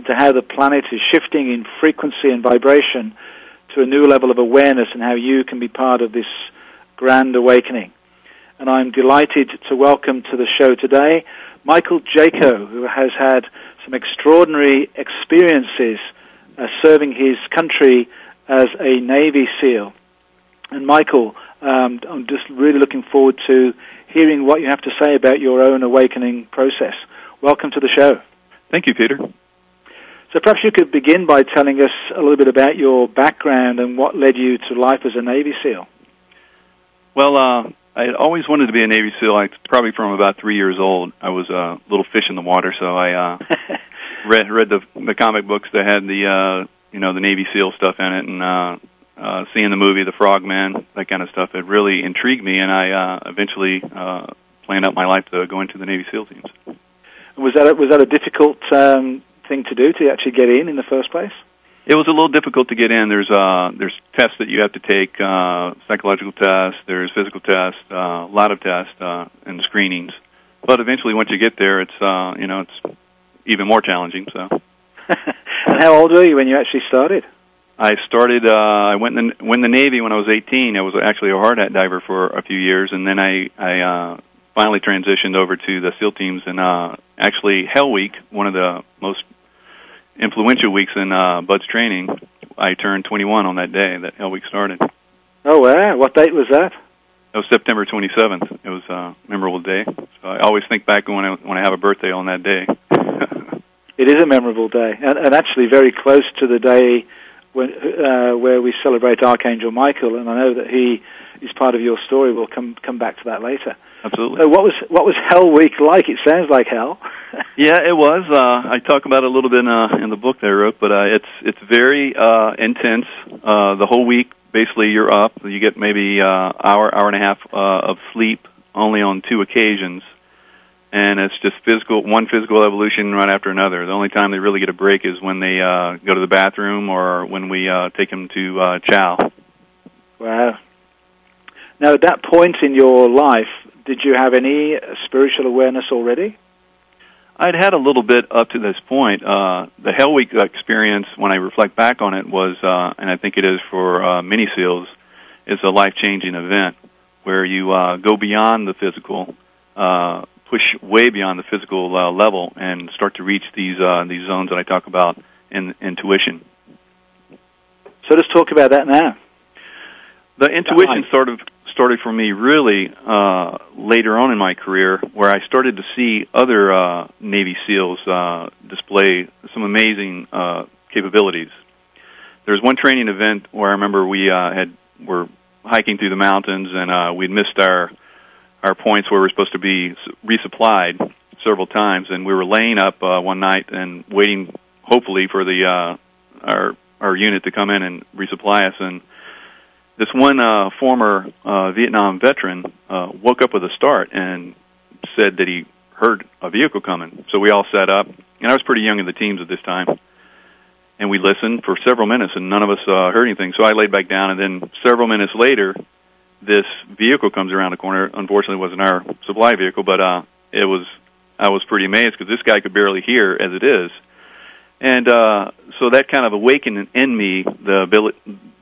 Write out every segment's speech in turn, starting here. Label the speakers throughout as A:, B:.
A: into how the planet is shifting in frequency and vibration to a new level of awareness and how you can be part of this grand awakening. And I'm delighted to welcome to the show today Michael Jaco, who has had some extraordinary experiences uh, serving his country as a Navy SEAL. And Michael, um, I'm just really looking forward to hearing what you have to say about your own awakening process. Welcome to the show.
B: Thank you, Peter.
A: So perhaps you could begin by telling us a little bit about your background and what led you to life as a Navy SEAL.
B: Well, uh, I had always wanted to be a Navy SEAL. I probably from about three years old. I was a little fish in the water, so I uh, read read the the comic books that had the uh, you know the Navy SEAL stuff in it, and uh, uh, seeing the movie The Frogman, that kind of stuff. It really intrigued me, and I uh, eventually uh, planned out my life to go into the Navy SEAL teams.
A: Was that a, was that a difficult um, thing to do to actually get in in the first place?
B: It was a little difficult to get in. There's uh, there's tests that you have to take, uh, psychological tests. There's physical tests, uh, a lot of tests uh, and screenings. But eventually, once you get there, it's uh, you know it's even more challenging. So.
A: and how old were you when you actually started?
B: I started. Uh, I went in the, went in the Navy when I was 18. I was actually a hard hat diver for a few years, and then I I uh, finally transitioned over to the SEAL teams. And uh, actually, Hell Week, one of the most influential weeks in uh, BUD/S training. I turned 21 on that day that Hell Week started.
A: Oh, wow. What date was that?
B: It was September 27th. It was a memorable day. So I always think back when I when I have a birthday on that day.
A: it is a memorable day, and, and actually very close to the day when uh, where we celebrate Archangel Michael. And I know that he is part of your story. We'll come come back to that later.
B: Absolutely.
A: So what was what was Hell Week like? It sounds like hell.
B: yeah, it was. Uh, I talk about it a little bit in, uh, in the book that I wrote, but uh, it's it's very uh, intense. Uh, the whole week, basically, you're up. You get maybe uh, hour hour and a half uh, of sleep, only on two occasions, and it's just physical one physical evolution right after another. The only time they really get a break is when they uh, go to the bathroom or when we uh, take them to uh, chow.
A: Wow. Now, at that point in your life, did you have any spiritual awareness already?
B: I'd had a little bit up to this point. Uh, the Hell Week experience, when I reflect back on it, was, uh, and I think it is for uh, many SEALs, is a life changing event where you uh, go beyond the physical, uh, push way beyond the physical uh, level, and start to reach these uh, these zones that I talk about in intuition.
A: So let's talk about that now.
B: The intuition sort of started for me really uh, later on in my career, where I started to see other uh, Navy SEALs uh, display some amazing uh, capabilities. There was one training event where I remember we uh, had were hiking through the mountains and uh, we'd missed our our points where we were supposed to be resupplied several times, and we were laying up uh, one night and waiting, hopefully, for the uh, our our unit to come in and resupply us and this one uh, former uh, Vietnam veteran uh, woke up with a start and said that he heard a vehicle coming. So we all sat up, and I was pretty young in the teams at this time. And we listened for several minutes, and none of us uh, heard anything. So I laid back down, and then several minutes later, this vehicle comes around the corner. Unfortunately, it wasn't our supply vehicle, but uh, it was I was pretty amazed because this guy could barely hear as it is, and uh, so that kind of awakened in me the ability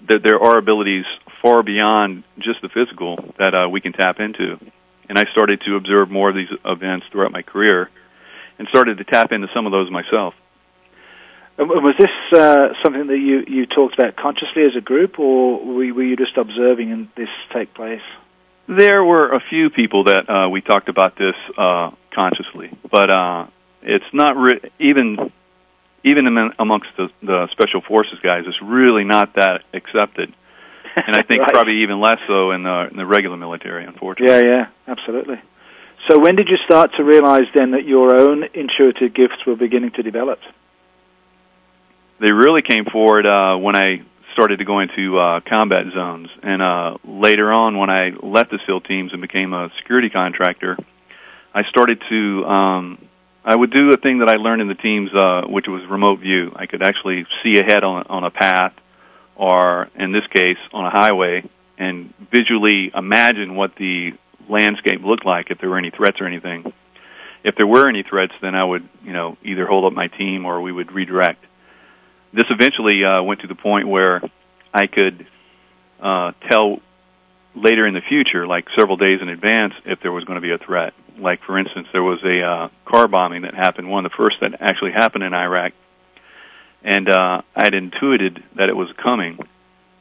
B: that there are abilities far beyond just the physical that uh, we can tap into. And I started to observe more of these events throughout my career, and started to tap into some of those myself.
A: Was this uh, something that you, you talked about consciously as a group, or were, were you just observing this take place?
B: There were a few people that uh, we talked about this uh, consciously, but uh, it's not re- even even amongst the, the special forces guys. It's really not that accepted, and I think
A: right.
B: probably even less so in the, in the regular military, unfortunately.
A: Yeah, yeah, absolutely. So when did you start to realize then that your own intuitive gifts were beginning to develop?
B: They really came forward uh, when I started to go into uh, combat zones. And uh, later on, when I left the SEAL teams and became a security contractor, I started to. Um, I would do a thing that I learned in the teams, uh, which was remote view. I could actually see ahead on on a path, or in this case, on a highway, and visually imagine what the landscape looked like if there were any threats or anything. If there were any threats, then I would, you know, either hold up my team or we would redirect this eventually uh, went to the point where I could uh, tell later in the future, like several days in advance, if there was going to be a threat. Like, for instance, there was a uh, car bombing that happened, one of the first that actually happened in Iraq, and uh, I had intuited that it was coming.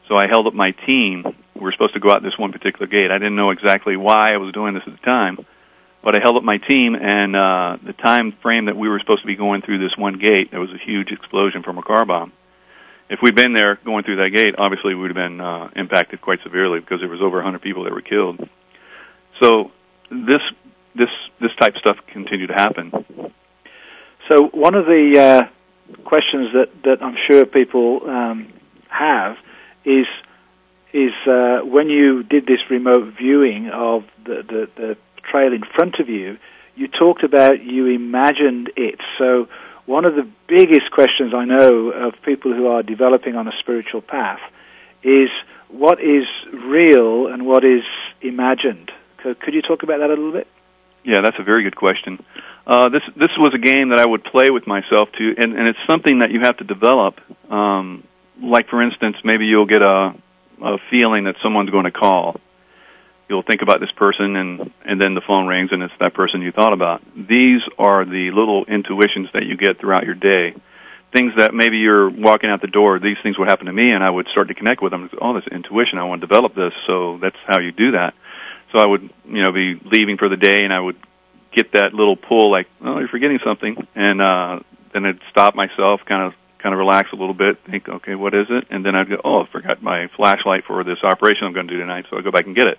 B: So I held up my team. We were supposed to go out this one particular gate. I didn't know exactly why I was doing this at the time, but I held up my team, and uh, the time frame that we were supposed to be going through this one gate, there was a huge explosion from a car bomb. If we'd been there going through that gate, obviously we would have been uh, impacted quite severely because there was over 100 people that were killed. So this this this type of stuff continue to happen.
A: So one of the uh, questions that that I'm sure people um, have is is uh, when you did this remote viewing of the, the, the trail in front of you, you talked about you imagined it. So one of the biggest questions I know of people who are developing on a spiritual path is what is real and what is imagined. Could you talk about that a little bit?
B: Yeah, that's a very good question. Uh, this this was a game that I would play with myself too, and, and it's something that you have to develop. Um, like for instance, maybe you'll get a a feeling that someone's going to call, you'll think about this person and and then the phone rings and it's that person you thought about. These are the little intuitions that you get throughout your day. Things that maybe you're walking out the door these things would happen to me and i would start to connect with them. Oh this intuition. I want to develop this so that's how you do that so i would you know be leaving for the day and i would get that little pull like oh you're forgetting something and uh then i'd stop myself kind of kind of relax a little bit, think, okay, what is it? And then I'd go, oh, I forgot my flashlight for this operation I'm going to do tonight, so I go back and get it.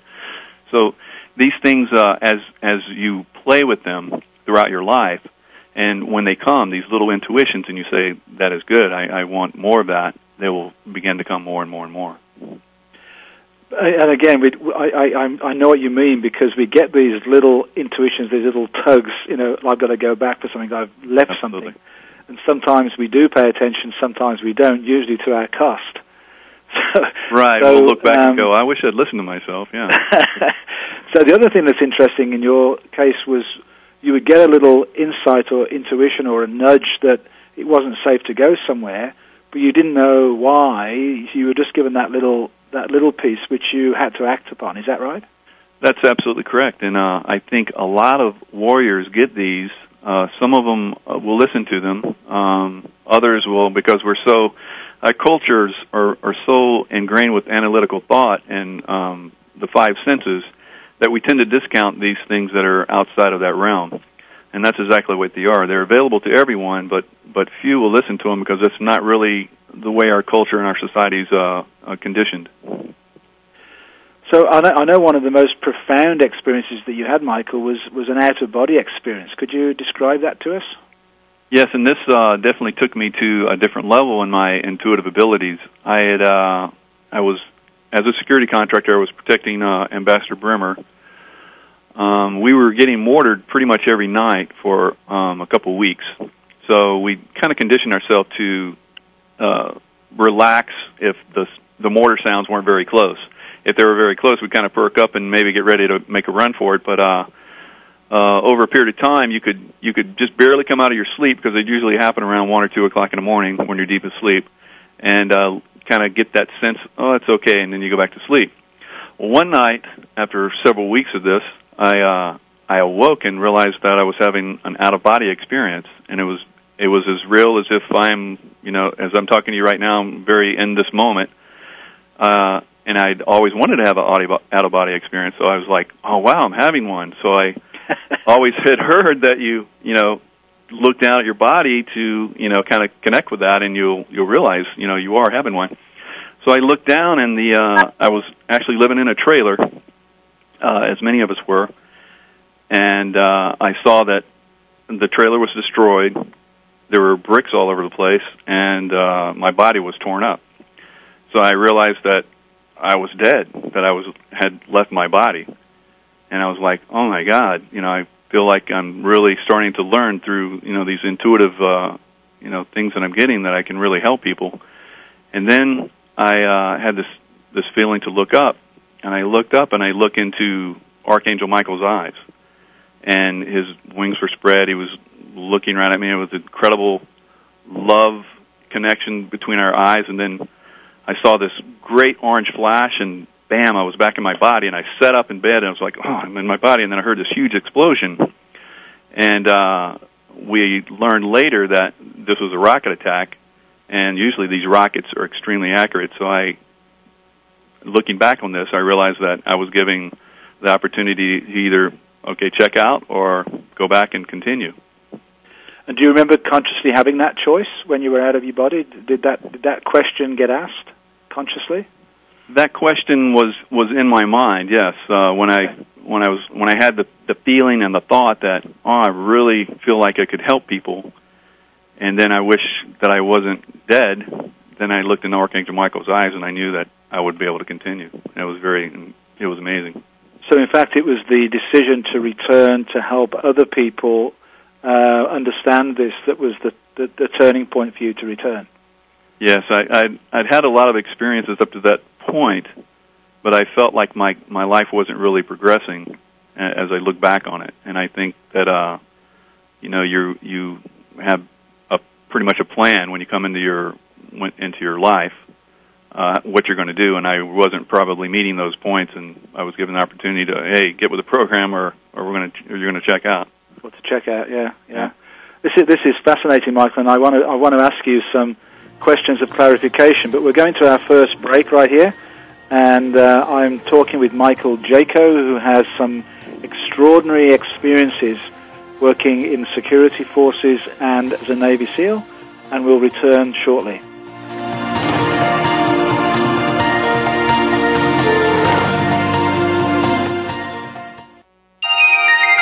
B: So these things, uh, as as you play with them throughout your life, and when they come, these little intuitions, and you say that is good, I, I want more of that. They will begin to come more and more and more.
A: And again, we, I, I, I know what you mean because we get these little intuitions, these little tugs. You know, I've got to go back for something. I've left
B: Absolutely.
A: something, and sometimes we do pay attention, sometimes we don't. Usually to our cost.
B: right.
A: So,
B: we'll look back
A: um,
B: and go, I wish I'd listened to myself. Yeah.
A: so the other thing that's interesting in your case was you would get a little insight or intuition or a nudge that it wasn't safe to go somewhere, but you didn't know why. You were just given that little that little piece which you had to act upon. Is that right?
B: That's absolutely correct, and uh, I think a lot of warriors get these. Uh, some of them uh, will listen to them. Um, others will, because we're so our cultures are, are so ingrained with analytical thought and um, the five senses that we tend to discount these things that are outside of that realm. And that's exactly what they are. They're available to everyone, but but few will listen to them because it's not really the way our culture and our society is uh, uh, conditioned.
A: So I know, I know one of the most profound experiences that you had, Michael, was was an out of body experience. Could you describe that to us?
B: Yes, and this uh, definitely took me to a different level in my intuitive abilities. I had, uh, I was, as a security contractor, I was protecting uh, Ambassador Bremer. Um, we were getting mortared pretty much every night for um, a couple weeks, so we kind of conditioned ourselves to uh, relax if the the mortar sounds weren't very close. If they were very close, we'd kind of perk up and maybe get ready to make a run for it. But uh, uh, over a period of time, you could you could just barely come out of your sleep because they usually happen around one or two o'clock in the morning when you're deep asleep, and uh, kind of get that sense, oh, it's okay, and then you go back to sleep. Well, one night after several weeks of this, I uh, I awoke and realized that I was having an out of body experience, and it was it was as real as if I'm you know as I'm talking to you right now, I'm very in this moment. Uh, and I'd always wanted to have an out of body experience, so I was like, oh wow, I'm having one. So I always had heard that you you know look down at your body to you know kind of connect with that, and you'll you'll realize you know you are having one. So I looked down, and the uh, I was actually living in a trailer, uh, as many of us were, and uh, I saw that the trailer was destroyed. There were bricks all over the place, and uh, my body was torn up. So I realized that I was dead, that I was had left my body and I was like, oh my god, you know, I feel like I'm really starting to learn through you know these intuitive uh, you know things that I'm getting that I can really help people. And then I uh, had this this feeling to look up, and I looked up and I look into Archangel Michael's eyes, and his wings were spread. He was looking right at me. It was an incredible love connection between our eyes, and then I saw this great orange flash and bam, I was back in my body, and I sat up in bed, and I was like, oh, I'm in my body, and then I heard this huge explosion, and uh, we learned later that this was a rocket attack, and usually these rockets are extremely accurate. So I, looking back on this, I realized that I was giving the opportunity to either okay check out or go back and continue.
A: And do you remember consciously having that choice when you were out of your body? Did that did that question get asked consciously?
B: that question was was in my mind. Yes, uh, when I when I was when I had the the feeling and the thought that oh, I really feel like I could help people, and then I wish that I wasn't dead. Then I looked in Archangel Michael's eyes, and I knew that I would be able to continue. it was very, it was amazing.
A: So, in fact, it was the decision to return to help other people uh, understand this that was the, the the turning point for you to return.
B: Yes, I, I'd, I'd had a lot of experiences up to that point, but I felt like my my life wasn't really progressing as I look back on it. And I think that uh, you know you you have a pretty much a plan when you come into your into your life uh, what you're going to do. And I wasn't probably meeting those points, and I was given the opportunity to hey get with the program or or we're going to you're going to check out.
A: What to check out? Yeah, yeah. yeah. This is this is fascinating, Michael, and I want to I want to ask you some questions of clarification. But we're going to our first break right here, and uh, I'm talking with Michael Jaco, who has some extraordinary experiences working in security forces and as a Navy SEAL, and we'll return shortly.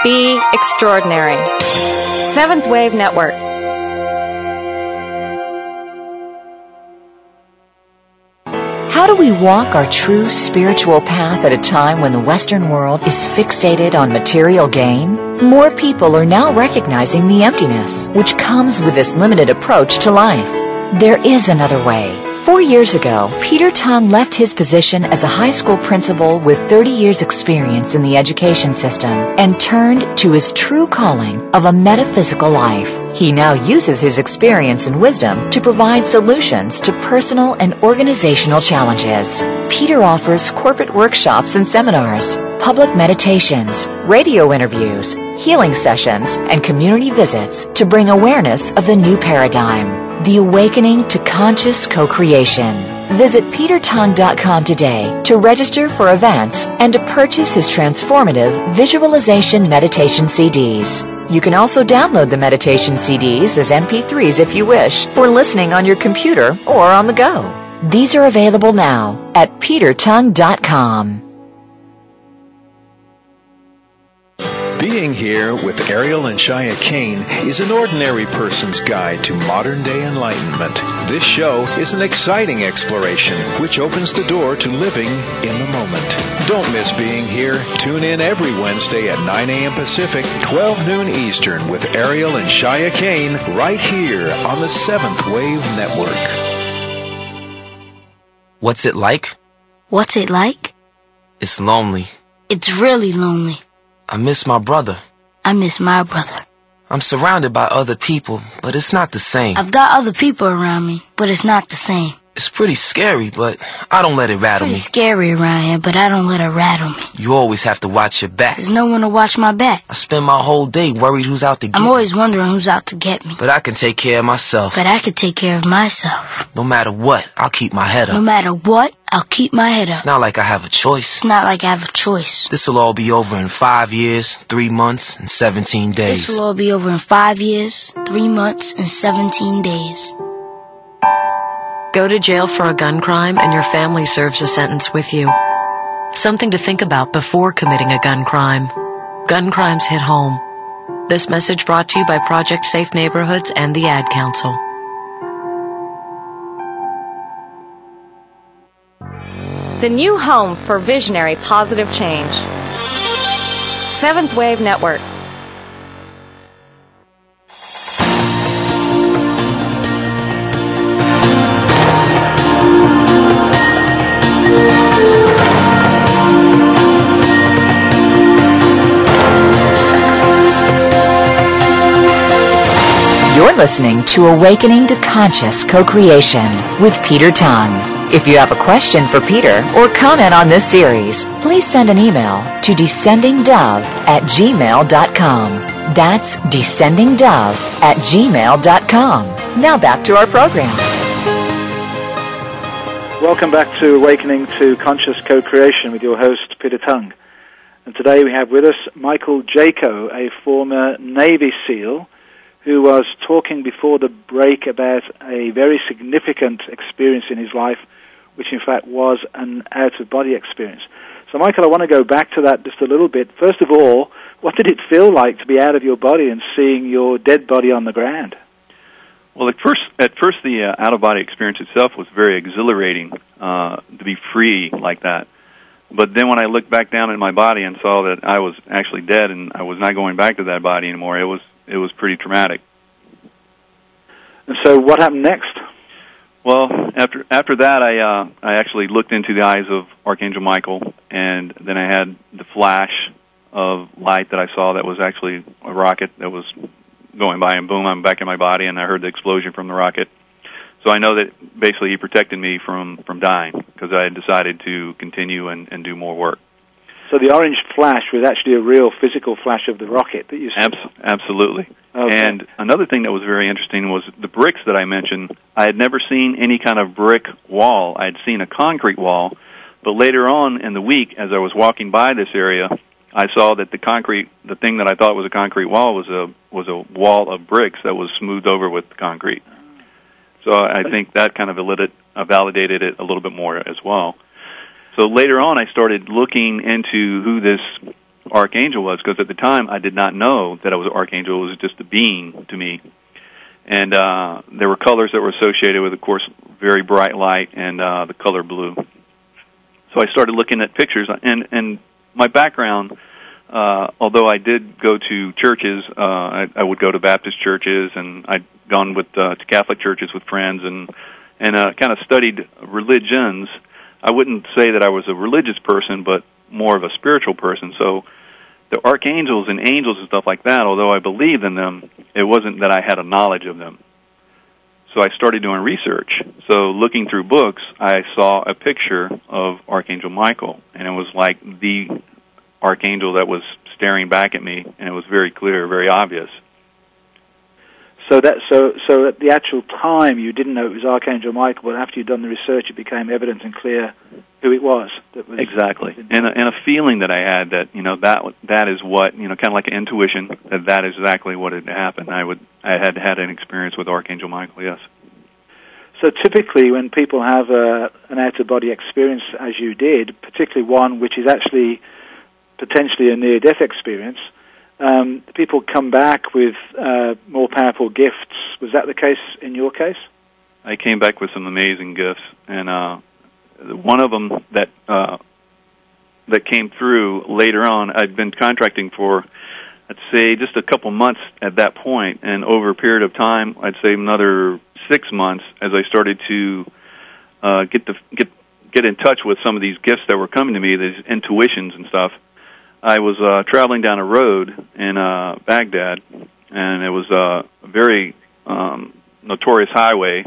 C: Be extraordinary. Seventh Wave Network.
D: How do we walk our true spiritual path at a time when the Western world is fixated on material gain? More people are now recognizing the emptiness which comes with this limited approach to life. There is another way. Four years ago, Peter Tongue left his position as a high school principal with 30 years experience in the education system and turned to his true calling of a metaphysical life. He now uses his experience and wisdom to provide solutions to personal and organizational challenges. Peter offers corporate workshops and seminars, public meditations, radio interviews, healing sessions, and community visits to bring awareness of the new paradigm. The Awakening to Conscious Co-Creation. Visit petertongue.com today to register for events and to purchase his transformative visualization meditation CDs. You can also download the meditation CDs as MP3s if you wish for listening on your computer or on the go. These are available now at petertongue.com.
E: Being here with Ariel and Shya Kane is an ordinary person's guide to modern day enlightenment. This show is an exciting exploration which opens the door to living in the moment. Don't miss being here. Tune in every Wednesday at 9 a.m. Pacific, 12 noon Eastern with Ariel and Shya Kane right here on the Seventh Wave Network.
F: What's it like?
G: What's it like?
F: It's lonely.
G: It's really lonely.
F: I miss my brother. I miss my brother.
G: I'm surrounded by other people, but it's not the same.
F: I've got other people around me, but it's not the same.
G: It's pretty scary, but I don't let it rattle
F: Pretty
G: me.
F: scary around here, but I don't let it rattle me.
G: You always have to watch your back.
F: There's no one to watch my back.
G: I spend my whole day worried who's out to get me.
F: I'm always wondering who's out to get me.
G: But I can take care of myself.
F: But I could take care of myself.
G: No matter what, I'll keep my head up.
F: No matter what, I'll keep my head up.
G: It's not like I have a choice.
F: It's not like I have a choice.
G: This'll all be over in five years, three months, and 17 days.
F: This
G: days.
F: will all be over in five years, three months, and 17 days.
H: Go to jail for a gun crime and your family serves a sentence with you. Something to think about before committing a gun crime. Gun crimes hit home. This message brought to you by Project Safe Neighborhoods and the Ad Council.
C: The new home for visionary positive change. Seventh Wave Network.
D: You're listening to Awakening to Conscious Co-Creation with Peter Tongue. If you have a question for Peter or comment on this series, please send an email to descendingdove at gmail.com. That's descendingdove at gmail.com. Now back to our program.
A: Welcome back to Awakening to Conscious Co-Creation with your host, Peter Tongue. And today we have with us Michael Jaco, a former Navy SEAL, who was talking before the break about a very significant experience in his life, which in fact was an out-of-body experience. So Michael, I want to go back to that just a little bit. First of all, what did it feel like to be out of your body and seeing your dead body on the ground?
B: Well, at first, at first, the uh, out of body experience itself was very exhilarating uh, to be free like that. But then when I looked back down at my body and saw that I was actually dead and I was not going back to that body anymore, it was it was pretty traumatic.
A: And so what happened next?
B: Well, after after that, I uh, I actually looked into the eyes of Archangel Michael, and then I had the flash of light that I saw that was actually a rocket that was going by, and boom, I'm back in my body, and I heard the explosion from the rocket. So I know that basically he protected me from from dying because I had decided to continue and, and do more work.
A: So the orange flash was actually a real physical flash of the rocket that you saw.
B: Abs- absolutely.
A: Okay.
B: And another thing that was very interesting was the bricks that I mentioned. I had never seen any kind of brick wall. I had seen a concrete wall, but later on in the week, as I was walking by this area, I saw that the concrete, the thing that I thought was a concrete wall, was a was a wall of bricks that was smoothed over with concrete. So I think that kind of validated it a little bit more as well. So later on, I started looking into who this archangel was because at the time I did not know that I was an archangel. It was just a being to me, and uh, there were colors that were associated with, of course, very bright light and uh, the color blue. So I started looking at pictures, and and my background. Uh, although I did go to churches, uh, I, I would go to Baptist churches, and I'd gone with uh, to Catholic churches with friends, and and uh, kind of studied religions. I wouldn't say that I was a religious person, but more of a spiritual person. So the archangels and angels and stuff like that, although I believed in them, it wasn't that I had a knowledge of them. So I started doing research. So looking through books, I saw a picture of Archangel Michael, and it was like the archangel that was staring back at me, and it was very clear, very obvious.
A: So that so so at the actual time you didn't know it was Archangel Michael, but after you'd done the research, it became evident and clear who it was. That was
B: Exactly, and a, and a feeling that I had that you know that that is what you know, kind of like an intuition that that is exactly what had happened. I would I had had an experience with Archangel Michael. Yes.
A: So typically, when people have a, an out-of-body experience, as you did, particularly one which is actually potentially a near-death experience, um, people come back with uh, more powerful gifts. Was that the case in your case?
B: I came back with some amazing gifts, and uh, one of them that uh, that came through later on. I'd been contracting for, I'd say, just a couple months at that point, and over a period of time, I'd say another six months, as I started to uh, get the get get in touch with some of these gifts that were coming to me, these intuitions and stuff. I was uh, traveling down a road in uh, Baghdad, and it was uh, a very um, notorious highway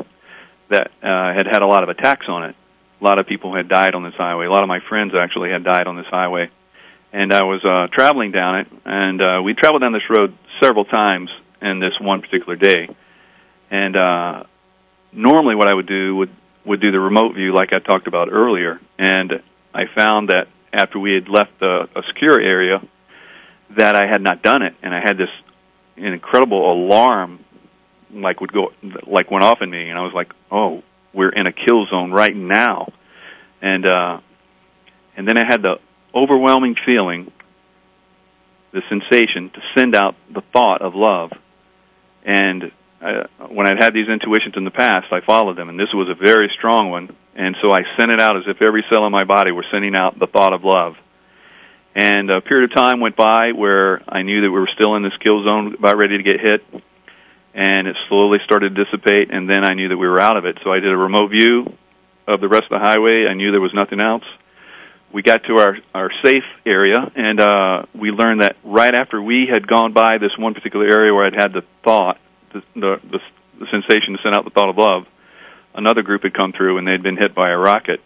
B: that uh, had had a lot of attacks on it. A lot of people had died on this highway. A lot of my friends actually had died on this highway, and I was uh, traveling down it, and uh, we traveled down this road several times in this one particular day. And uh, normally, what I would do would would do the remote view, like I talked about earlier, and I found that after we had left the, secure area, that I had not done it, and I had this incredible alarm, like would go, like went off in me, and I was like, "Oh, we're in a kill zone right now," and uh, and then I had the overwhelming feeling, the sensation to send out the thought of love, and uh, when I'd had these intuitions in the past, I followed them, and this was a very strong one. And so I sent it out as if every cell in my body were sending out the thought of love. And a period of time went by where I knew that we were still in this kill zone, about ready to get hit, and it slowly started to dissipate. And then I knew that we were out of it. So I did a remote view of the rest of the highway. I knew there was nothing else. We got to our our safe area, and uh, we learned that right after we had gone by this one particular area where I'd had the thought the, the, the, the sensation to send out the thought of love, another group had come through and they'd been hit by a rocket.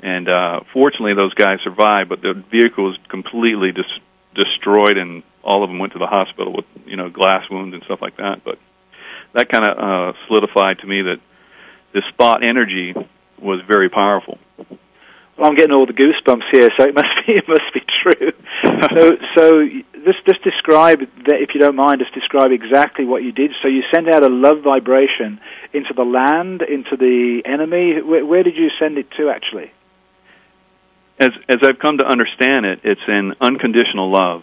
B: And uh, fortunately, those guys survived, but the vehicle was completely dis- destroyed, and all of them went to the hospital with you know glass wounds and stuff like that. But that kind of uh, solidified to me that this thought energy was very powerful.
A: Well, I'm getting all the goosebumps here, so it must be it must be true. so, so just just describe that, if you don't mind. Just describe exactly what you did. So you sent out a love vibration into the land, into the enemy. Where, where did you send it to, actually?
B: As as I've come to understand it, it's an unconditional love.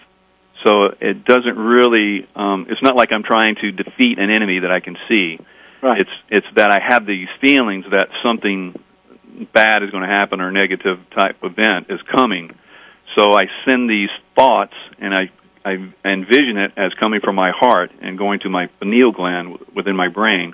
B: So it doesn't really. Um, it's not like I'm trying to defeat an enemy that I can see.
A: Right.
B: It's it's that I have these feelings that something bad is going to happen or negative type event is coming. So I send these thoughts and I, I envision it as coming from my heart and going to my pineal gland within my brain.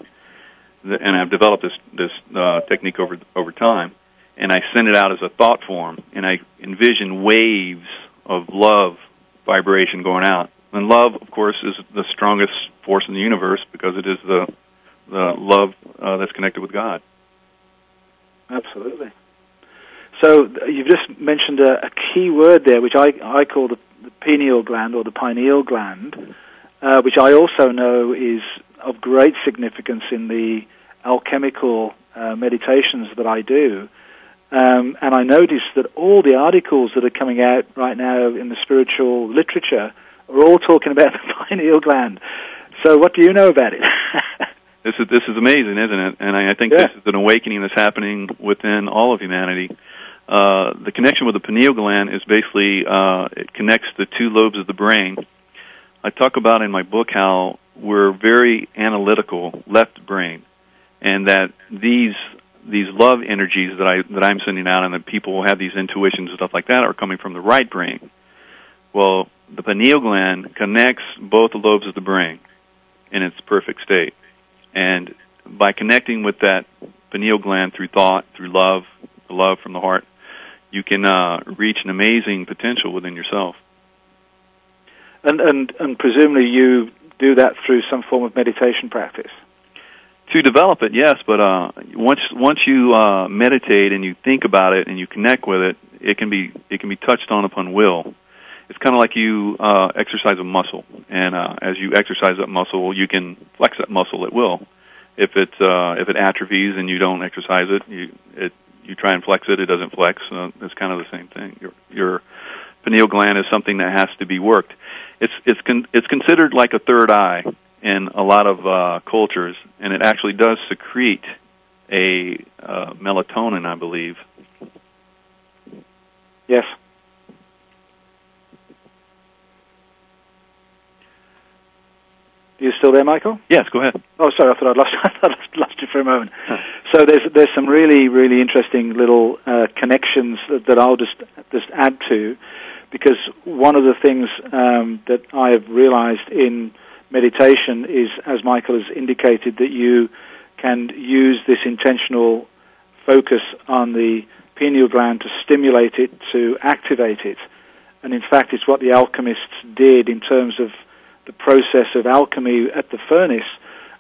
B: And I've developed this, this uh, technique over, over time. And I send it out as a thought form. And I envision waves of love vibration going out. And love, of course, is the strongest force in the universe because it is the, the love uh, that's connected with God.
A: Absolutely. So you've just mentioned a, a key word there, which I, I call the, the pineal gland or the pineal gland, uh, which I also know is of great significance in the alchemical uh, meditations that I do. Um, and I notice that all the articles that are coming out right now in the spiritual literature are all talking about the pineal gland. So, what do you know about it?
B: This is this is amazing, isn't it? And I, I think
A: yeah.
B: this is an awakening that's happening within all of humanity. Uh, the connection with the pineal gland is basically uh, it connects the two lobes of the brain. I talk about in my book how we're very analytical left brain, and that these these love energies that I that I'm sending out, and that people have these intuitions and stuff like that, are coming from the right brain. Well, the pineal gland connects both the lobes of the brain in its perfect state. And by connecting with that pineal gland through thought, through love, the love from the heart, you can uh, reach an amazing potential within yourself.
A: And, and and presumably you do that through some form of meditation practice.
B: To develop it, yes, but uh, once once you uh, meditate and you think about it and you connect with it, it can be it can be touched on upon will. It's kind of like you uh, exercise a muscle, and uh, as you exercise that muscle, you can flex that muscle at will. If it uh, if it atrophies and you don't exercise it, you it you try and flex it, it doesn't flex. Uh, it's kind of the same thing. Your your pineal gland is something that has to be worked. It's it's con- it's considered like a third eye in a lot of uh, cultures, and it actually does secrete a uh, melatonin, I believe.
A: Yes. You still there, Michael?
B: Yes, go ahead.
A: Oh, sorry, I thought I'd lost, I thought I'd lost you for a moment. So there's there's some really really interesting little uh, connections that, that I'll just just add to, because one of the things um, that I have realized in meditation is, as Michael has indicated, that you can use this intentional focus on the pineal gland to stimulate it, to activate it, And in fact, it's what the alchemists did in terms of the process of alchemy at the furnace.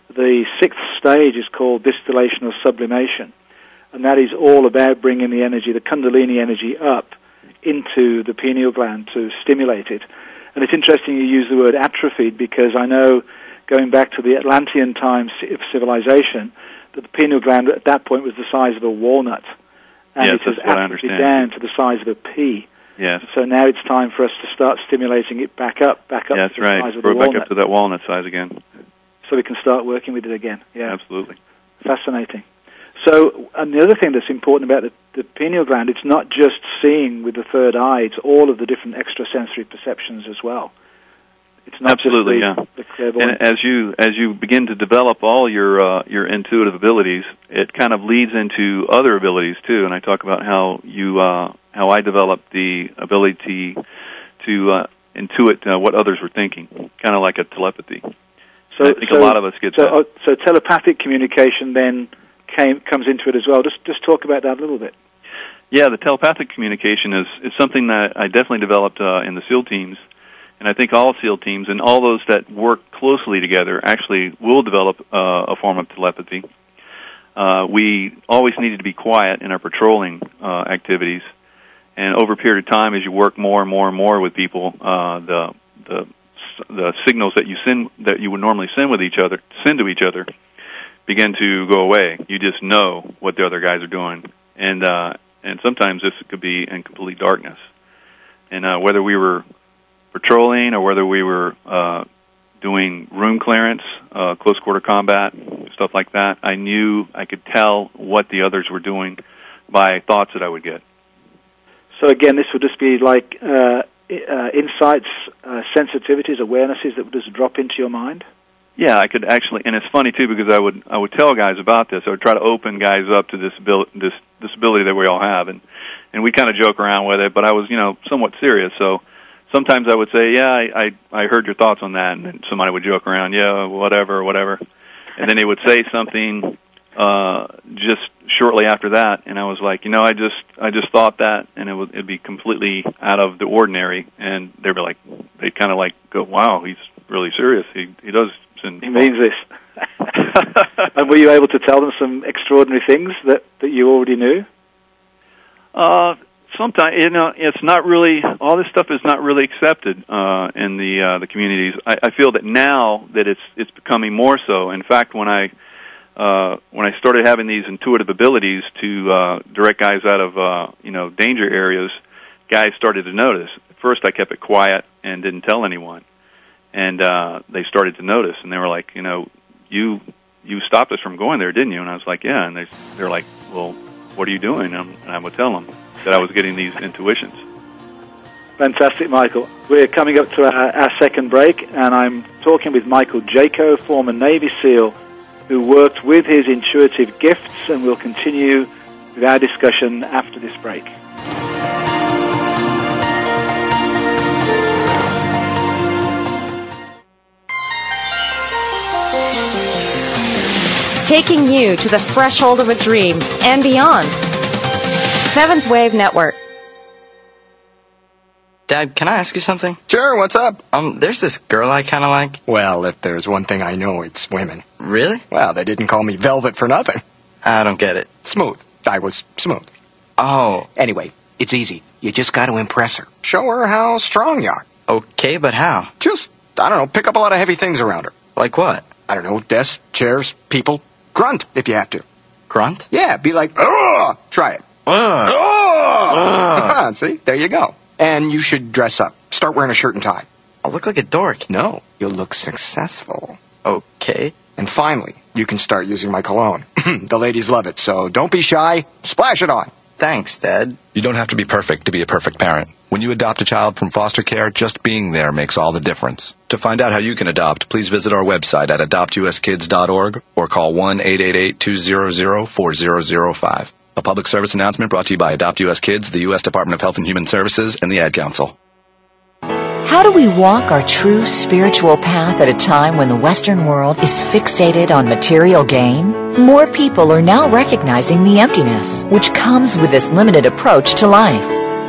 A: The sixth stage is called distillation or sublimation. And that is all about bringing the energy, the Kundalini energy, up into the pineal gland to stimulate it. And it's interesting you use the word atrophied because I know going back to the Atlantean times of civilization that the pineal gland at that point was the size of a walnut. And
B: yes,
A: it has
B: that's what I
A: atrophied down to the size of a pea.
B: Yes.
A: So now it's time for us to start stimulating it back up, back up
B: Yeah,
A: to the
B: right.
A: size of the
B: it back up to that walnut size again.
A: so we can start working with it again. Yeah,
B: Absolutely.
A: fascinating. So, and the other thing that's important about the, the pineal gland, it's not just seeing with the third eye; it's all of the different extrasensory perceptions as well. It's not
B: Absolutely,
A: the,
B: yeah.
A: the.
B: And as you as you begin to develop all your uh, your intuitive abilities, it kind of leads into other abilities too. And I talk about how you uh, how I developed the ability to uh, intuit uh, what others were thinking, kind of like a telepathy.
A: So,
B: I think
A: so,
B: a lot of us get
A: so,
B: that.
A: uh, so telepathic communication then came comes into it as well. Just just talk about that a little bit.
B: Yeah, the telepathic communication is is something that I definitely developed uh, in the SEAL teams, and I think all SEAL teams and all those that work closely together actually will develop uh, a form of telepathy. Uh, we always needed to be quiet in our patrolling uh, activities, and over a period of time, as you work more and more and more with people, uh, the the the signals that you send that you would normally send with each other send to each other begin to go away. You just know what the other guys are doing, and uh, and sometimes this could be in complete darkness. And uh, whether we were patrolling or whether we were uh, doing room clearance, uh, close quarter combat, stuff like that, I knew I could tell what the others were doing by thoughts that I would get.
A: So again, this would just be like uh, uh, insights, uh, sensitivities, awarenesses that would just drop into your mind.
B: Yeah, I could actually, and it's funny too because I would I would tell guys about this. I would try to open guys up to this abil- this disability that we all have, and and we kind of joke around with it. But I was you know somewhat serious, so sometimes I would say, yeah, I I, I heard your thoughts on that, and then somebody would joke around, yeah, whatever, whatever, and then they would say something uh just shortly after that and I was like, you know, I just I just thought that and it would it'd be completely out of the ordinary and they'd be like they'd kind of like go, wow, he's really serious. He he does send
A: He means this. and were you able to tell them some extraordinary things that, that you already knew?
B: Uh, sometimes you know it's not really all this stuff is not really accepted uh, in the uh, the communities. I, I feel that now that it's it's becoming more so. In fact, when I uh, when I started having these intuitive abilities to uh, direct guys out of uh, you know danger areas, guys started to notice. At first, I kept it quiet and didn't tell anyone, and uh, they started to notice, and they were like, you know, you you stopped us from going there, didn't you? And I was like, yeah. And they they're like, well, what are you doing? And I would tell them that I was getting these intuitions.
A: Fantastic, Michael. We're coming up to our, our second break, and I'm talking with Michael Jaco, former Navy SEAL, who worked with his intuitive gifts, and we'll continue with our discussion after this break.
C: Taking you to the threshold of a dream and beyond. Seventh Wave Network.
I: Dad, can I ask you something?
J: Sure, what's up?
I: Um, there's this girl I kind of like.
J: Well, if there's one thing I know, it's women.
I: Really?
J: Well, they didn't call me Velvet for nothing.
I: I don't get it.
J: Smooth. I was smooth.
I: Oh,
J: Anyway, it's easy. You just gotta impress her. Show her how strong you are.
I: okay, but how?
J: Just, I don't know, pick up a lot of heavy things around her.
I: Like what?
J: I don't know, desks, chairs, people. Grunt if you have to.
I: Grunt?
J: Yeah, be like, ugh! Try it.
I: Ugh.
J: Ugh! See? There you go. And you should dress up. Start wearing a shirt and tie.
I: I'll look like a dork.
J: No, you'll look successful.
I: Okay.
J: And finally, you can start using my cologne. the ladies love it, so don't be shy. Splash it on.
I: Thanks, Dad.
K: You don't have to be perfect to be a perfect parent. When you adopt a child from foster care, just being there makes all the difference. To find out how you can adopt, please visit our website at adoptuskids.org or call 1-888-200-4005. A public service announcement brought to you by Adopt US Kids, the U.S. Department of Health and Human Services, and the Ad Council.
D: How do we walk our true spiritual path at a time when the Western world is fixated on material gain? More people are now recognizing the emptiness which comes with this limited approach to life.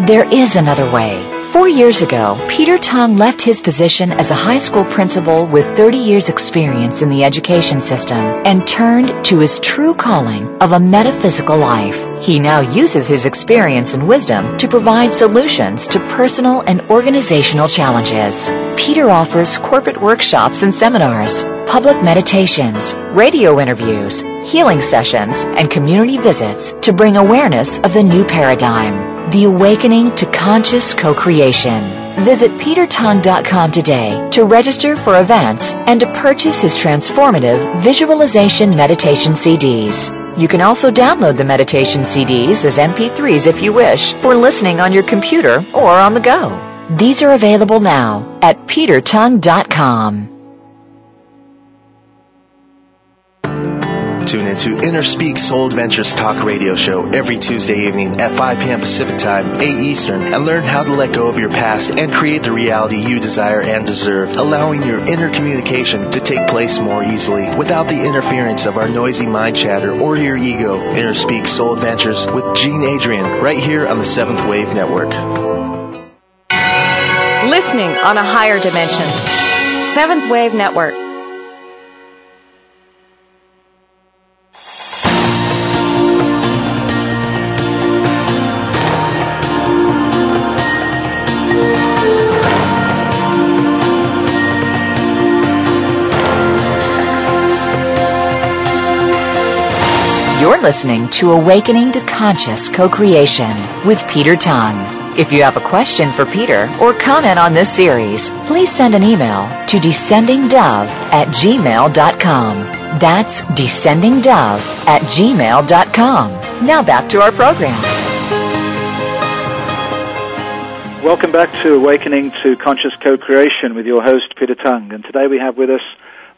D: There is another way. Four years ago, Peter Tongue left his position as a high school principal with 30 years experience in the education system and turned to his true calling of a metaphysical life. He now uses his experience and wisdom to provide solutions to personal and organizational challenges. Peter offers corporate workshops and seminars, public meditations, radio interviews, healing sessions, and community visits to bring awareness of the new paradigm. The Awakening to Conscious Co-Creation. Visit petertongue.com today to register for events and to purchase his transformative visualization meditation CDs. You can also download the meditation CDs as MP3s if you wish for listening on your computer or on the go. These are available now at petertongue.com.
L: Tune into Inner Speak Soul Adventures Talk Radio Show every Tuesday evening at 5 p.m. Pacific Time, 8 Eastern, and learn how to let go of your past and create the reality you desire and deserve, allowing your inner communication to take place more easily without the interference of our noisy mind chatter or your ego. Inner Speak Soul Adventures with Gene Adrian, right here on the Seventh Wave Network.
C: Listening on a higher dimension. Seventh Wave Network.
D: Listening to Awakening to Conscious Co-Creation with Peter Tongue. If you have a question for Peter or comment on this series, please send an email to descendingdove at gmail.com. That's descendingdove at gmail.com. Now back to our program.
A: Welcome back to Awakening to Conscious Co-Creation with your host, Peter Tongue. And today we have with us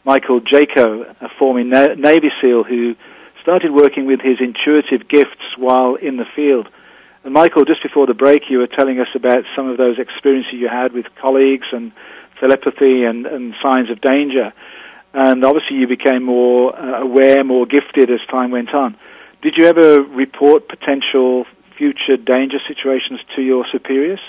A: Michael Jaco, a former Navy SEAL who started working with his intuitive gifts while in the field. And Michael, just before the break, you were telling us about some of those experiences you had with colleagues and telepathy and, and signs of danger. And obviously, you became more uh, aware, more gifted as time went on. Did you ever report potential future danger situations to your superiors?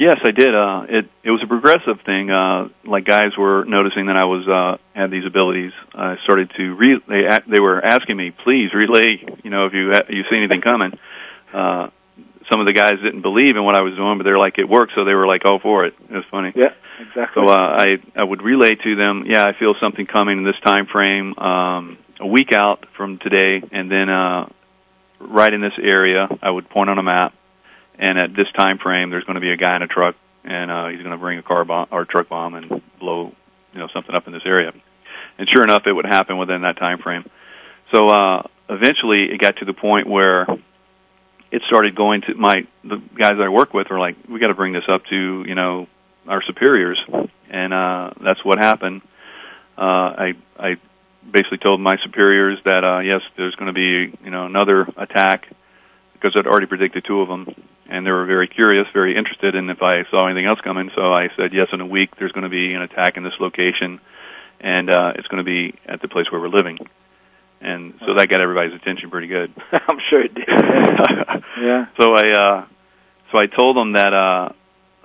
B: Yes, I did. Uh, it it was a progressive thing. Uh, like guys were noticing that I was uh, had these abilities. I started to re- they they were asking me, please relay. You know, if you you see anything coming. Uh, some of the guys didn't believe in what I was doing, but they're like, it worked, so they were like, all for it. It was funny.
A: Yeah, exactly.
B: So uh, I I would relay to them, yeah, I feel something coming in this time frame, um, a week out from today, and then uh, right in this area, I would point on a map and at this time frame there's going to be a guy in a truck and uh he's going to bring a car bomb or truck bomb and blow you know something up in this area. And sure enough it would happen within that time frame. So uh eventually it got to the point where it started going to my the guys that I work with were like we got to bring this up to you know our superiors. And uh that's what happened. Uh I I basically told my superiors that uh yes there's going to be you know another attack because I'd already predicted two of them, and they were very curious, very interested in if I saw anything else coming. So I said, yes, in a week there's going to be an attack in this location, and uh, it's going to be at the place where we're living. And so that got everybody's attention pretty good.
A: I'm sure it did. yeah.
B: So I, uh, so I told them that uh,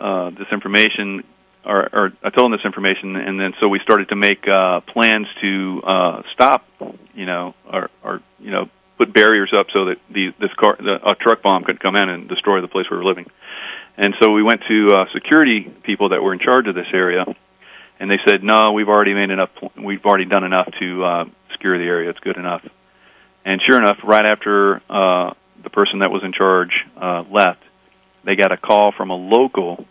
B: uh, this information, or, or I told them this information, and then so we started to make uh, plans to uh, stop, you know, or, or you know, put barriers up so that the this car the, a truck bomb could come in and destroy the place we were living. And so we went to uh, security people that were in charge of this area, and they said, "No, we've already made enough. We've already done enough to uh, secure the area. It's good enough." And sure enough, right after uh, the person that was in charge uh, left, they got a call from a local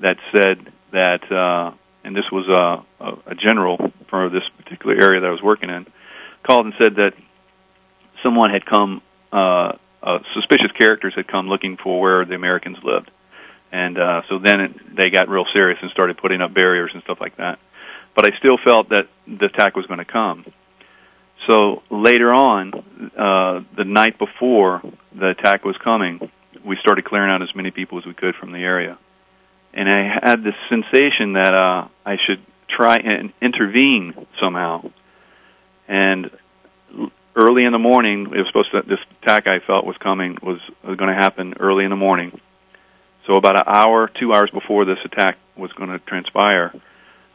B: that said that, uh, and this was a, a, a general for this particular area that I was working in, called and said that someone had come, uh, uh, suspicious characters had come looking for where the Americans lived. And uh, so then it, they got real serious and started putting up barriers and stuff like that. But I still felt that the attack was going to come. So later on, uh, the night before the attack was coming, we started clearing out as many people as we could from the area. And I had this sensation that uh, I should try and intervene somehow. And early in the morning, it was supposed to this attack I felt was coming was, was going to happen early in the morning. So about an hour, two hours before this attack was going to transpire,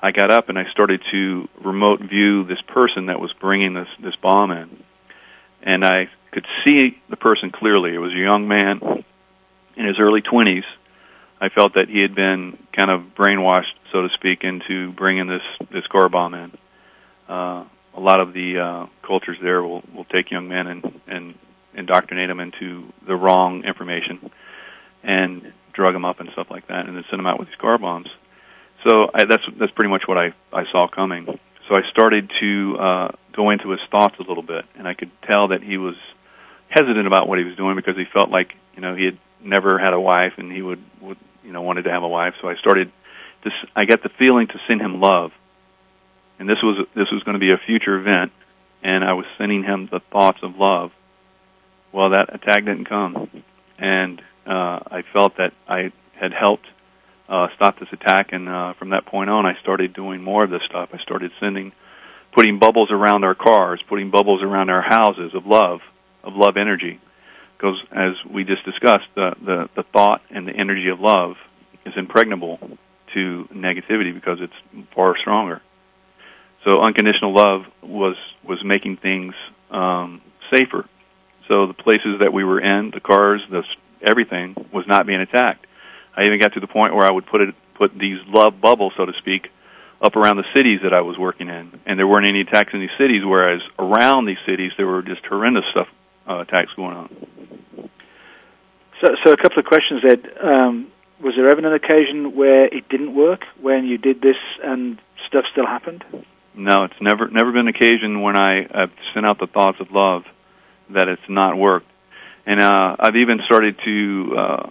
B: I got up and I started to remote view this person that was bringing this this bomb in, and I could see the person clearly. It was a young man in his early twenties. I felt that he had been kind of brainwashed, so to speak, into bringing this this car bomb in. Uh, a lot of the uh, cultures there will will take young men and and indoctrinate them into the wrong information and drug them up and stuff like that, and then send them out with these car bombs. So I, that's that's pretty much what I I saw coming. So I started to uh, go into his thoughts a little bit, and I could tell that he was hesitant about what he was doing because he felt like you know he had never had a wife and he would would you know wanted to have a wife. So I started to I got the feeling to send him love, and this was this was going to be a future event, and I was sending him the thoughts of love. Well, that attack didn't come, and uh, I felt that I had helped uh, stop this attack, and uh, from that point on, I started doing more of this stuff. I started sending, putting bubbles around our cars, putting bubbles around our houses of love, of love energy, because as we just discussed, the the, the thought and the energy of love is impregnable to negativity because it's far stronger. So unconditional love was was making things um, safer. So the places that we were in, the cars, the everything was not being attacked. I even got to the point where I would put it put these love bubbles, so to speak, up around the cities that I was working in, and there weren't any attacks in these cities. Whereas around these cities, there were just horrendous stuff uh, attacks going on.
A: So, so a couple of questions, Ed. Um, was there ever an occasion where it didn't work when you did this and stuff still happened?
B: No, it's never never been an occasion when I have sent out the thoughts of love that it's not worked. And uh, I've even started to uh,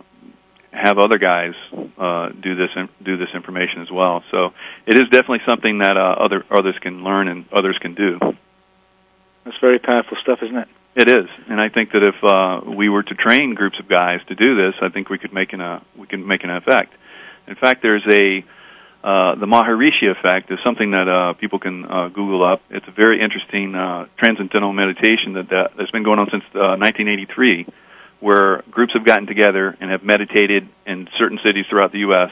B: have other guys uh, do this do this information as well. So it is definitely something that uh, other others can learn and others can do.
A: That's very powerful stuff, isn't it?
B: It is, and I think that if uh, we were to train groups of guys to do this, I think we could make an uh, we can make an effect. In fact, there's a uh, the Maharishi effect is something that uh, people can uh, Google up. It's a very interesting uh, transcendental meditation that, that has been going on since uh, 1983 where groups have gotten together and have meditated in certain cities throughout the U.S.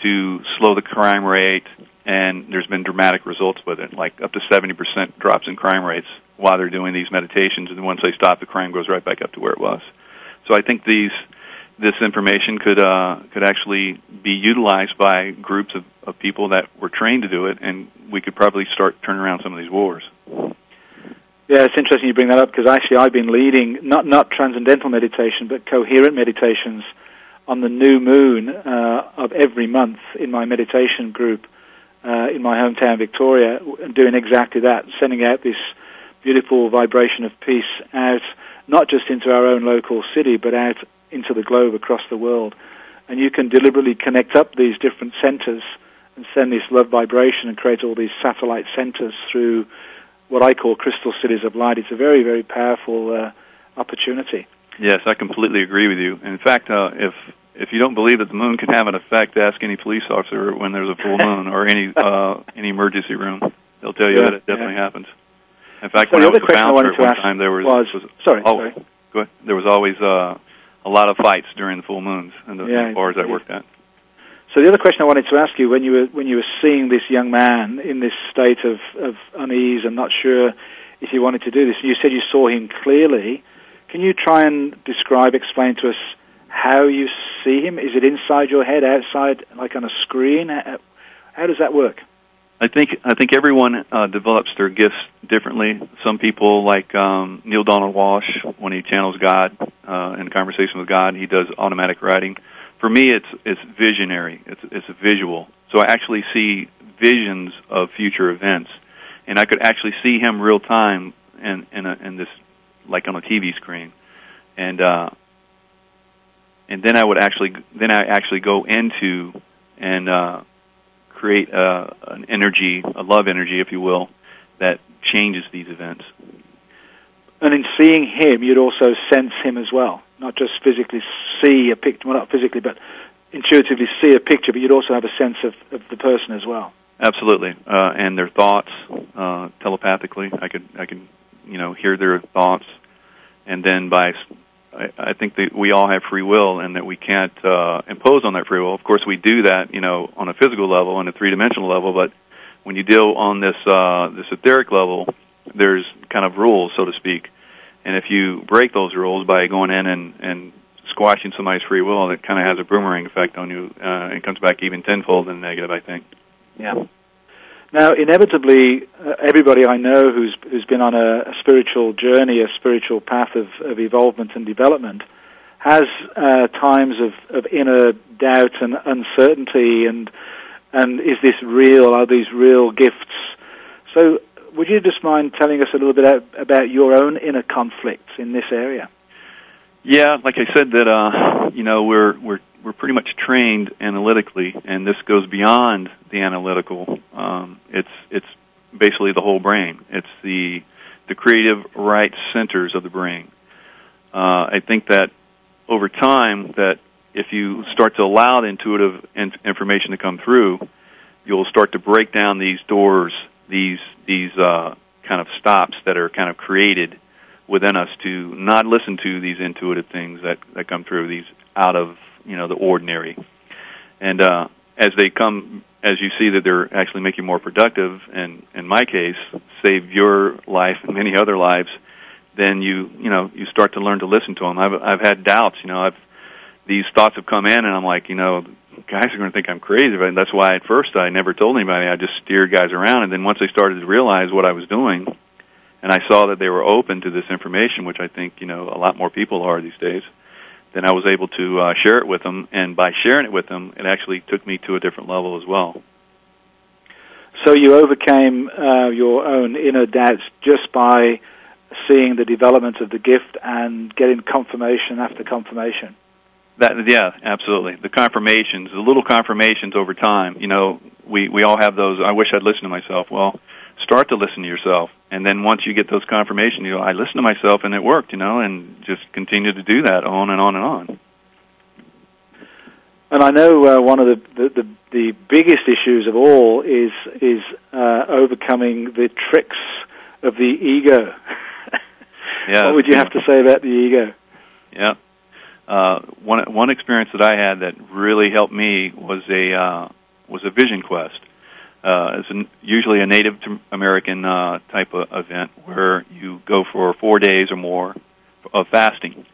B: to slow the crime rate, and there's been dramatic results with it, like up to 70% drops in crime rates while they're doing these meditations, and once they stop, the crime goes right back up to where it was. So I think these this information could uh, could actually be utilized by groups of, of people that were trained to do it, and we could probably start turning around some of these wars.
A: Yeah, it's interesting you bring that up because actually I've been leading not not transcendental meditation but coherent meditations on the new moon uh, of every month in my meditation group uh, in my hometown Victoria, doing exactly that, sending out this beautiful vibration of peace out not just into our own local city but out into the globe across the world. And you can deliberately connect up these different centers and send this love vibration and create all these satellite centers through what I call crystal cities of light. It's a very, very powerful uh, opportunity.
B: Yes, I completely agree with you. In fact, uh, if if you don't believe that the moon can have an effect, ask any police officer when there's a full moon or any uh, any emergency room. They'll tell you
A: yeah,
B: that it definitely
A: yeah.
B: happens. In fact,
A: so
B: when I was a bouncer at one time, there was,
A: was,
B: was
A: sorry,
B: oh,
A: sorry.
B: Go ahead. There was always uh, a lot of fights during the full moons in the,
A: Yeah,
B: bars I worked at.
A: So the other question I wanted to ask you when you were when you were seeing this young man in this state of, of unease and not sure if he wanted to do this, you said you saw him clearly. Can you try and describe, explain to us how you see him? Is it inside your head, outside, like on a screen? How, how does that work?
B: I think I think everyone uh, develops their gifts differently. Some people, like um, Neale Donald Walsch, when he channels God uh, in conversation with God, he does automatic writing. For me, it's it's visionary. It's it's a visual. So I actually see visions of future events, and I could actually see him real time in in, a, in this like on a TV screen, and uh, and then I would actually then I actually go into and uh, create uh, an energy, a love energy, if you will, that changes these events.
A: And in seeing him, you'd also sense him as well, not just physically see a picture, well, not physically, but intuitively see a picture, but you'd also have a sense of, of the person as well.
B: Absolutely, uh, and their thoughts uh, telepathically. I could I could you know hear their thoughts, and then by I, I think that we all have free will and that we can't uh, impose on that free will. Of course, we do that, you know, on a physical level, and a three dimensional level, but when you deal on this uh, this etheric level, there's kind of rules, so to speak. And if you break those rules by going in and, and squashing somebody's free will, it kind of has a boomerang effect on you uh, and comes back even tenfold and negative, I think.
A: Yeah. Now, inevitably, uh, everybody I know who's who's been on a, a, spiritual journey, a spiritual path of, of evolvement and development, has uh, times of, of inner doubt and uncertainty, and and is this real? Are these real gifts? So, would you just mind telling us a little bit about your own inner conflicts in this area?
B: Yeah, like I said, that uh, you know we're we're we're pretty much trained analytically, and this goes beyond the analytical. Um, it's it's basically the whole brain. It's the the creative right centers of the brain. Uh, I think that over time, that if you start to allow the intuitive in- information to come through, you'll start to break down these doors, these these uh, kind of stops that are kind of created within us to not listen to these intuitive things that that come through these out of you know the ordinary. And uh as they come as you see that they're actually making you more productive and in my case save your life and many other lives then you you know you start to learn to listen to them i've i've had doubts you know i've these thoughts have come in and i'm like you know guys are going to think i'm crazy but that's why at first i never told anybody. I just steered guys around and then once they started to realize what i was doing and i saw that they were open to this information which i think you know a lot more people are these days then I was able to uh, share it with them, and by sharing it with them, it actually took me to a different level as well.
A: So you overcame uh, your own inner doubts just by seeing the development of the gift and getting confirmation after confirmation.
B: That yeah, absolutely. The confirmations, the little confirmations over time. You know, we we all have those. I wish I'd listened to myself. Well, start to listen to yourself and then once you get those confirmations you know i listened to myself and it worked you know and just continue to do that on and on and on
A: and I know uh, one of the, the, the, the, biggest issues of all is is uh, overcoming the tricks of the ego.
B: yeah.
A: What would you have to say about the ego?
B: Yeah. Uh, one one experience that I had that really helped me was a uh, was a vision quest uh, it's an, usually a Native American uh, type of event where you go for four days or more of fasting.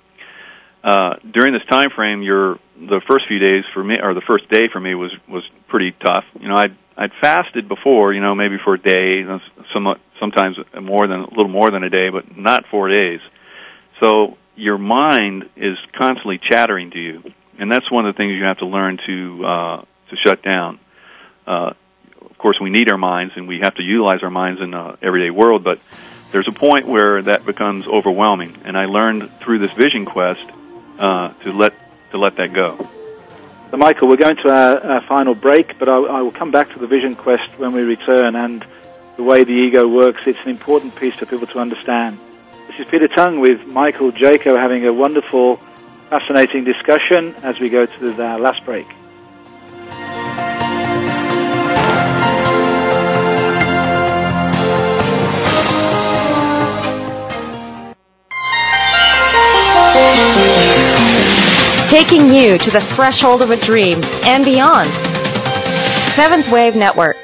B: Uh, during this time frame, your the first few days for me, or the first day for me, was was pretty tough. You know, I'd I'd fasted before, you know, maybe for a day, some sometimes more than a little more than a day, but not four days. So your mind is constantly chattering to you, and that's one of the things you have to learn to uh, to shut down. Uh, of course, we need our minds and we have to utilize our minds in the everyday world, but there's a point where that becomes overwhelming. And I learned through this vision quest uh, to let to let that go.
A: So, Michael, we're going to our, our final break, but I, I, will come back to the vision quest when we return and the way the ego works. It's an important piece for people to understand. This is Peter Tongue with Michael Jaco having a wonderful, fascinating discussion as we go to the last break.
C: Taking you to the threshold of a dream and beyond. Seventh Wave Network.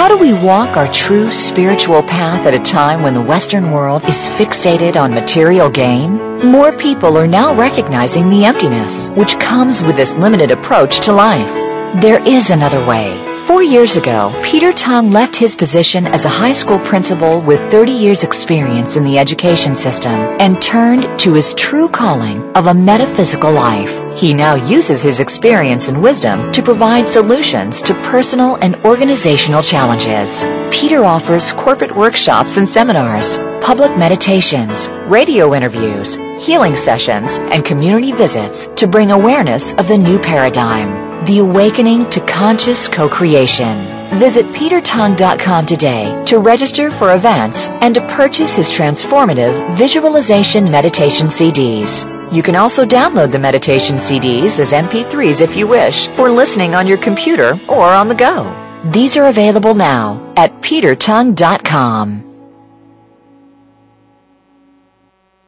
D: How do we walk our true spiritual path at a time when the Western world is fixated on material gain? More people are now recognizing the emptiness which comes with this limited approach to life. There is another way. Four years ago, Peter Tongue left his position as a high school principal with 30 years experience in the education system and turned to his true calling of a metaphysical life. He now uses his experience and wisdom to provide solutions to personal and organizational challenges. Peter offers corporate workshops and seminars public meditations, radio interviews, healing sessions, and community visits to bring awareness of the new paradigm, the awakening to conscious co-creation. Visit petertongue.com today to register for events and to purchase his transformative visualization meditation CDs. You can also download the meditation CDs as MP3s if you wish for listening on your computer or on the go. These are available now at petertongue.com.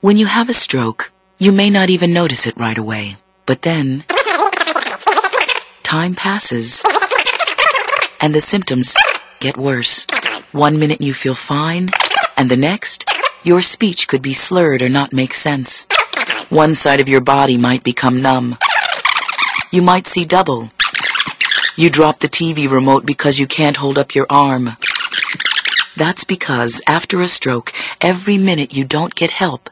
H: When you have a stroke, you may not even notice it right away. But then, time passes and the symptoms get worse. One minute you feel fine, and the next, your speech could be slurred or not make sense. One side of your body might become numb. You might see double. You drop the TV remote because you can't hold up your arm. That's because after a stroke, every minute you don't get help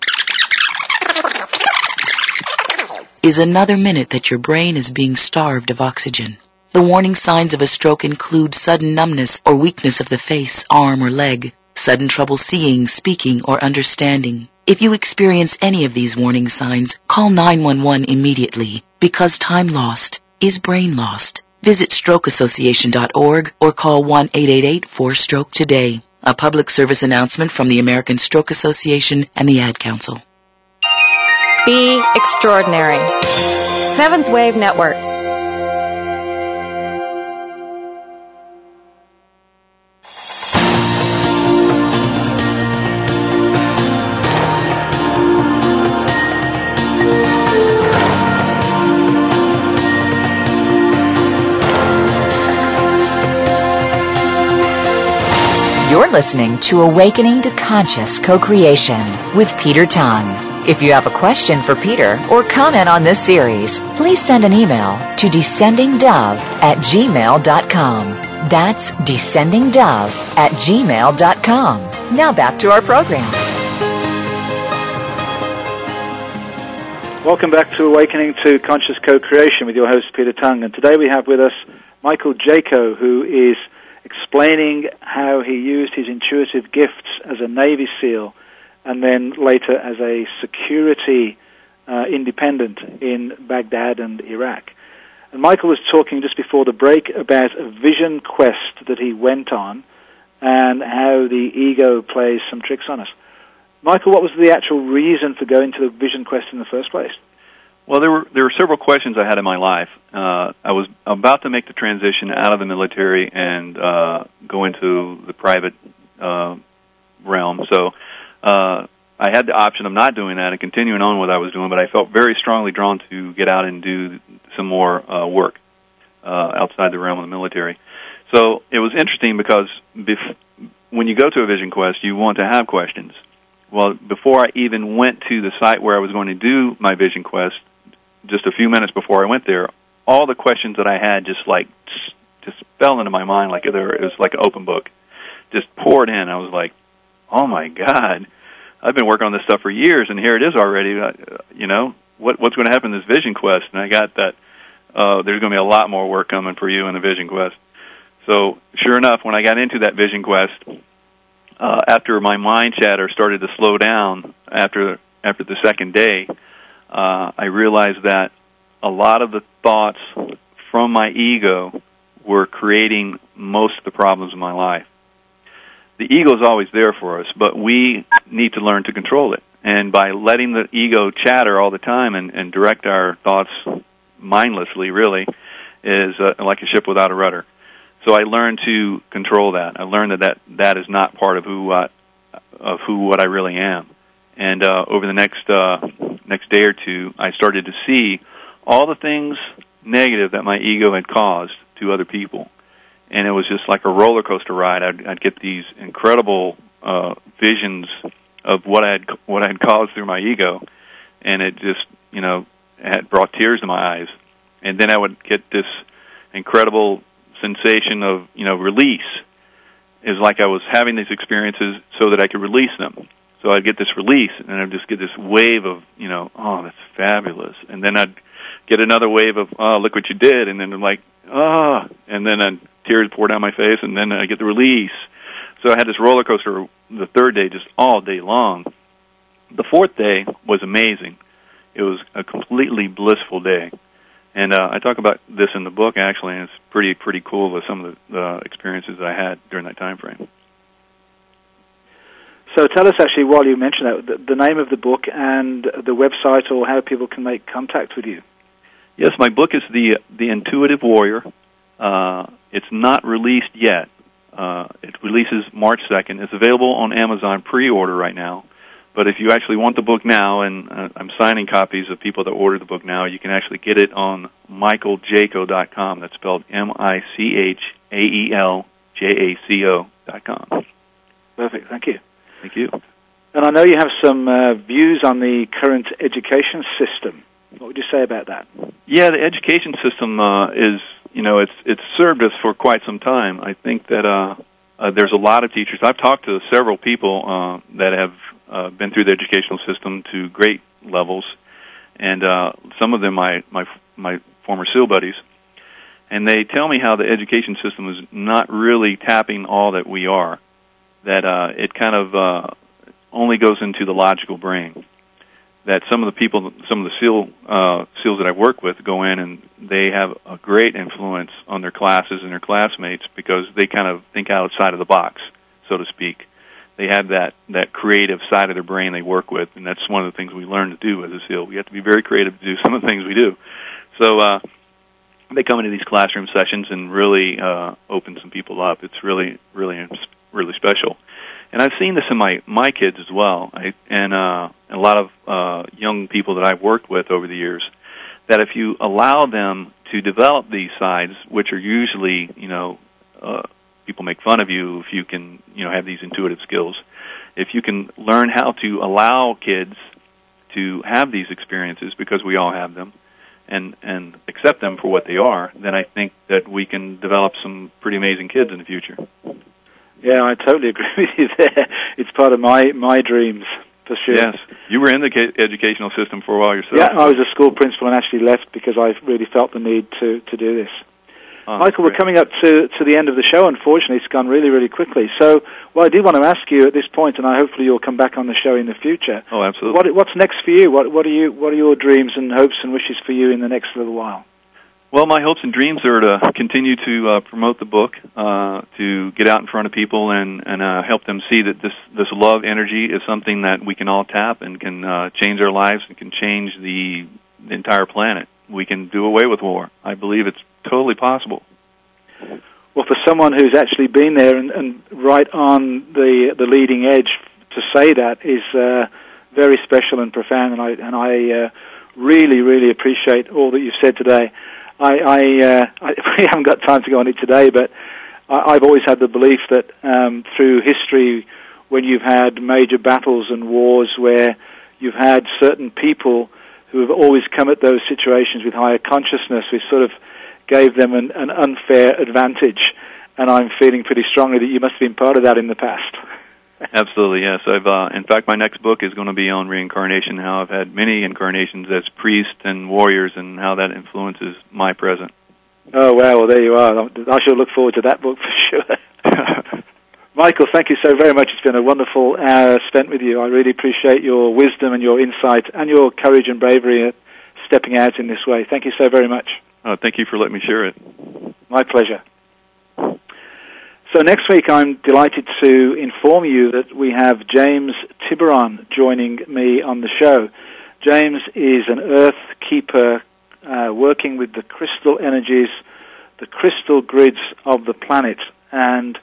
H: is another minute that your brain is being starved of oxygen. The warning signs of a stroke include sudden numbness or weakness of the face, arm, or leg, sudden trouble seeing, speaking, or understanding. If you experience any of these warning signs, call 911 immediately because time lost is brain lost. Visit strokeassociation.org or call 1-888-4-STROKE today. A public service announcement from the American Stroke Association and the Ad Council.
C: Be extraordinary. Seventh Wave Network.
D: You're listening to Awakening to Conscious Co-Creation with Peter Tongue. If you have a question for Peter or comment on this series, please send an email to descendingdove at gmail.com. That's descendingdove at gmail.com. Now back to our program.
A: Welcome back to Awakening to Conscious Co-Creation with your host Peter Tongue. And today we have with us Michael Jaco, who is explaining how he used his intuitive gifts as a Navy SEAL and then later as a security uh, independent in Baghdad and Iraq. And Michael was talking just before the break about a vision quest that he went on and how the ego plays some tricks on us. Michael, what was the actual reason for going to the vision quest in the first place?
B: Well, there were there were several questions I had in my life. Uh, I was about to make the transition out of the military and uh, go into the private uh, realm. So uh, I had the option of not doing that and continuing on what I was doing, but I felt very strongly drawn to get out and do some more uh, work uh, outside the realm of the military. So it was interesting because bef- when you go to a vision quest, you want to have questions. Well, before I even went to the site where I was going to do my vision quest, just a few minutes before I went there, all the questions that I had just like just fell into my mind like it was like an open book, just poured in. I was like, oh my god, I've been working on this stuff for years, and here it is already. Uh, you know what what's going to happen in this vision quest? And I got that uh, there's going to be a lot more work coming for you in the vision quest. So sure enough, when I got into that vision quest, uh, after my mind chatter started to slow down after after the second day uh, I realized that a lot of the thoughts from my ego were creating most of the problems in my life. The ego is always there for us, but we need to learn to control it. And by letting the ego chatter all the time and, and direct our thoughts mindlessly, really, is uh, like a ship without a rudder. So I learned to control that. I learned that that, that is not part of who uh, of who what I really am. And uh, over the next uh, next day or two, I started to see all the things negative that my ego had caused to other people, and it was just like a roller coaster ride. I'd, I'd get these incredible uh, visions of what I had what I had caused through my ego, and it just you know had brought tears to my eyes. And then I would get this incredible sensation of you know release. Is like I was having these experiences so that I could release them. So I'd get this release, and I'd just get this wave of, you know, oh, that's fabulous. And then I'd get another wave of, oh, look what you did. And then I'm like, oh, and then I'd, tears pour down my face, and then I get the release. So I had this roller coaster the third day, just all day long. The fourth day was amazing. It was a completely blissful day, and uh, I talk about this in the book actually, and it's pretty pretty cool with some of the uh, experiences I had during that time frame.
A: So tell us actually, while you mention that, the, the name of the book and the website, or how people can make contact with you.
B: Yes, my book is the the Intuitive Warrior. Uh, it's not released yet. Uh, it releases March second. It's available on Amazon pre-order right now. But if you actually want the book now, and uh, I'm signing copies of people that order the book now, you can actually get it on michaeljaco.com. That's spelled M-I-C-H-A-E-L-J-A-C-O dot com.
A: Perfect. Thank you.
B: Thank you.
A: And I know you have some uh, views on the current education system. What would you say about that?
B: Yeah, the education system uh, is, you know, it's it's served us for quite some time. I think that uh, uh, there's a lot of teachers. I've talked to several people uh, that have uh, been through the educational system to great levels, and uh, some of them my my my former SEAL buddies, and they tell me how the education system is not really tapping all that we are. That uh, it kind of uh, only goes into the logical brain that some of the people, some of the SEAL uh, SEALs that I work with, go in and they have a great influence on their classes and their classmates because they kind of think outside of the box, so to speak. They have that that creative side of their brain they work with, and that's one of the things we learn to do as a SEAL. We have to be very creative to do some of the things we do. So uh, they come into these classroom sessions and really uh, open some people up. It's really, really, really special and I've seen this in my my kids as well, I, and uh, and a lot of uh, young people that I've worked with over the years. That if you allow them to develop these sides, which are usually, you know, uh, people make fun of you if you can, you know, have these intuitive skills. If you can learn how to allow kids to have these experiences, because we all have them, and and accept them for what they are, then I think that we can develop some pretty amazing kids in the future.
A: Yeah, I totally agree with you there. It's part of my my dreams for sure.
B: Yes, you were in the educational system for a while yourself.
A: Yeah, I was a school principal and actually left because I really felt the need to to do this.
B: Oh,
A: Michael, we're coming up to to the end of the show. Unfortunately, it's gone really really quickly. So, well, I do want to ask you at this point, and I hopefully you'll come back on the show in the future.
B: Oh, absolutely.
A: What what's next for you? What what are you what are your dreams and hopes and wishes for you in the next little while?
B: Well, my hopes and dreams are to continue to uh, promote the book, uh, to get out in front of people and and uh, help them see that this this love energy is something that we can all tap and can uh, change our lives and can change the, entire planet. We can do away with war. I believe it's totally possible.
A: Well, for someone who's actually been there and, and right on the the leading edge, to say that is uh, very special and profound, and I and I uh, really really appreciate all that you've said today. I, I, uh, I we haven't got time to go on it today, but I, I've always had the belief that um, through history, when you've had major battles and wars where you've had certain people who have always come at those situations with higher consciousness, we sort of gave them an, an unfair advantage. And I'm feeling pretty strongly that you must have been part of that in the past.
B: Absolutely, yes. I've uh, in fact my next book is going to be on reincarnation, how I've had many incarnations as priests and warriors and how that influences my present.
A: Oh wow, well there you are. I shall look forward to that book for sure. Michael, thank you so very much. It's been a wonderful hour spent with you. I really appreciate your wisdom and your insight and your courage and bravery at stepping out in this way. Thank you so very much.
B: Oh, thank you for letting me share it.
A: My pleasure. So next week, I'm delighted to inform you that we have James Tyberonn joining me on the show. James is an Earth keeper uh, working with the crystal energies, the crystal grids of the planet, and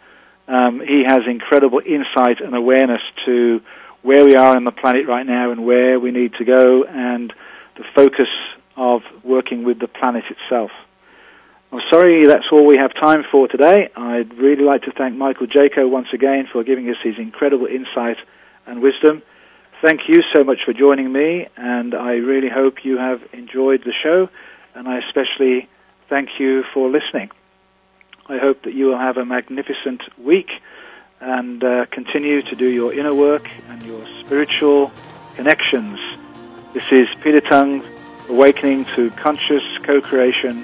A: um, he has incredible insight and awareness to where we are on the planet right now and where we need to go, and the focus of working with the planet itself. I'm sorry that's all we have time for today. I'd really like to thank Michael Jaco once again for giving us his incredible insight and wisdom. Thank you so much for joining me, and I really hope you have enjoyed the show, and I especially thank you for listening. I hope that you will have a magnificent week and uh, continue to do your inner work and your spiritual connections. This is Peter Tongue, Awakening to Conscious Co-Creation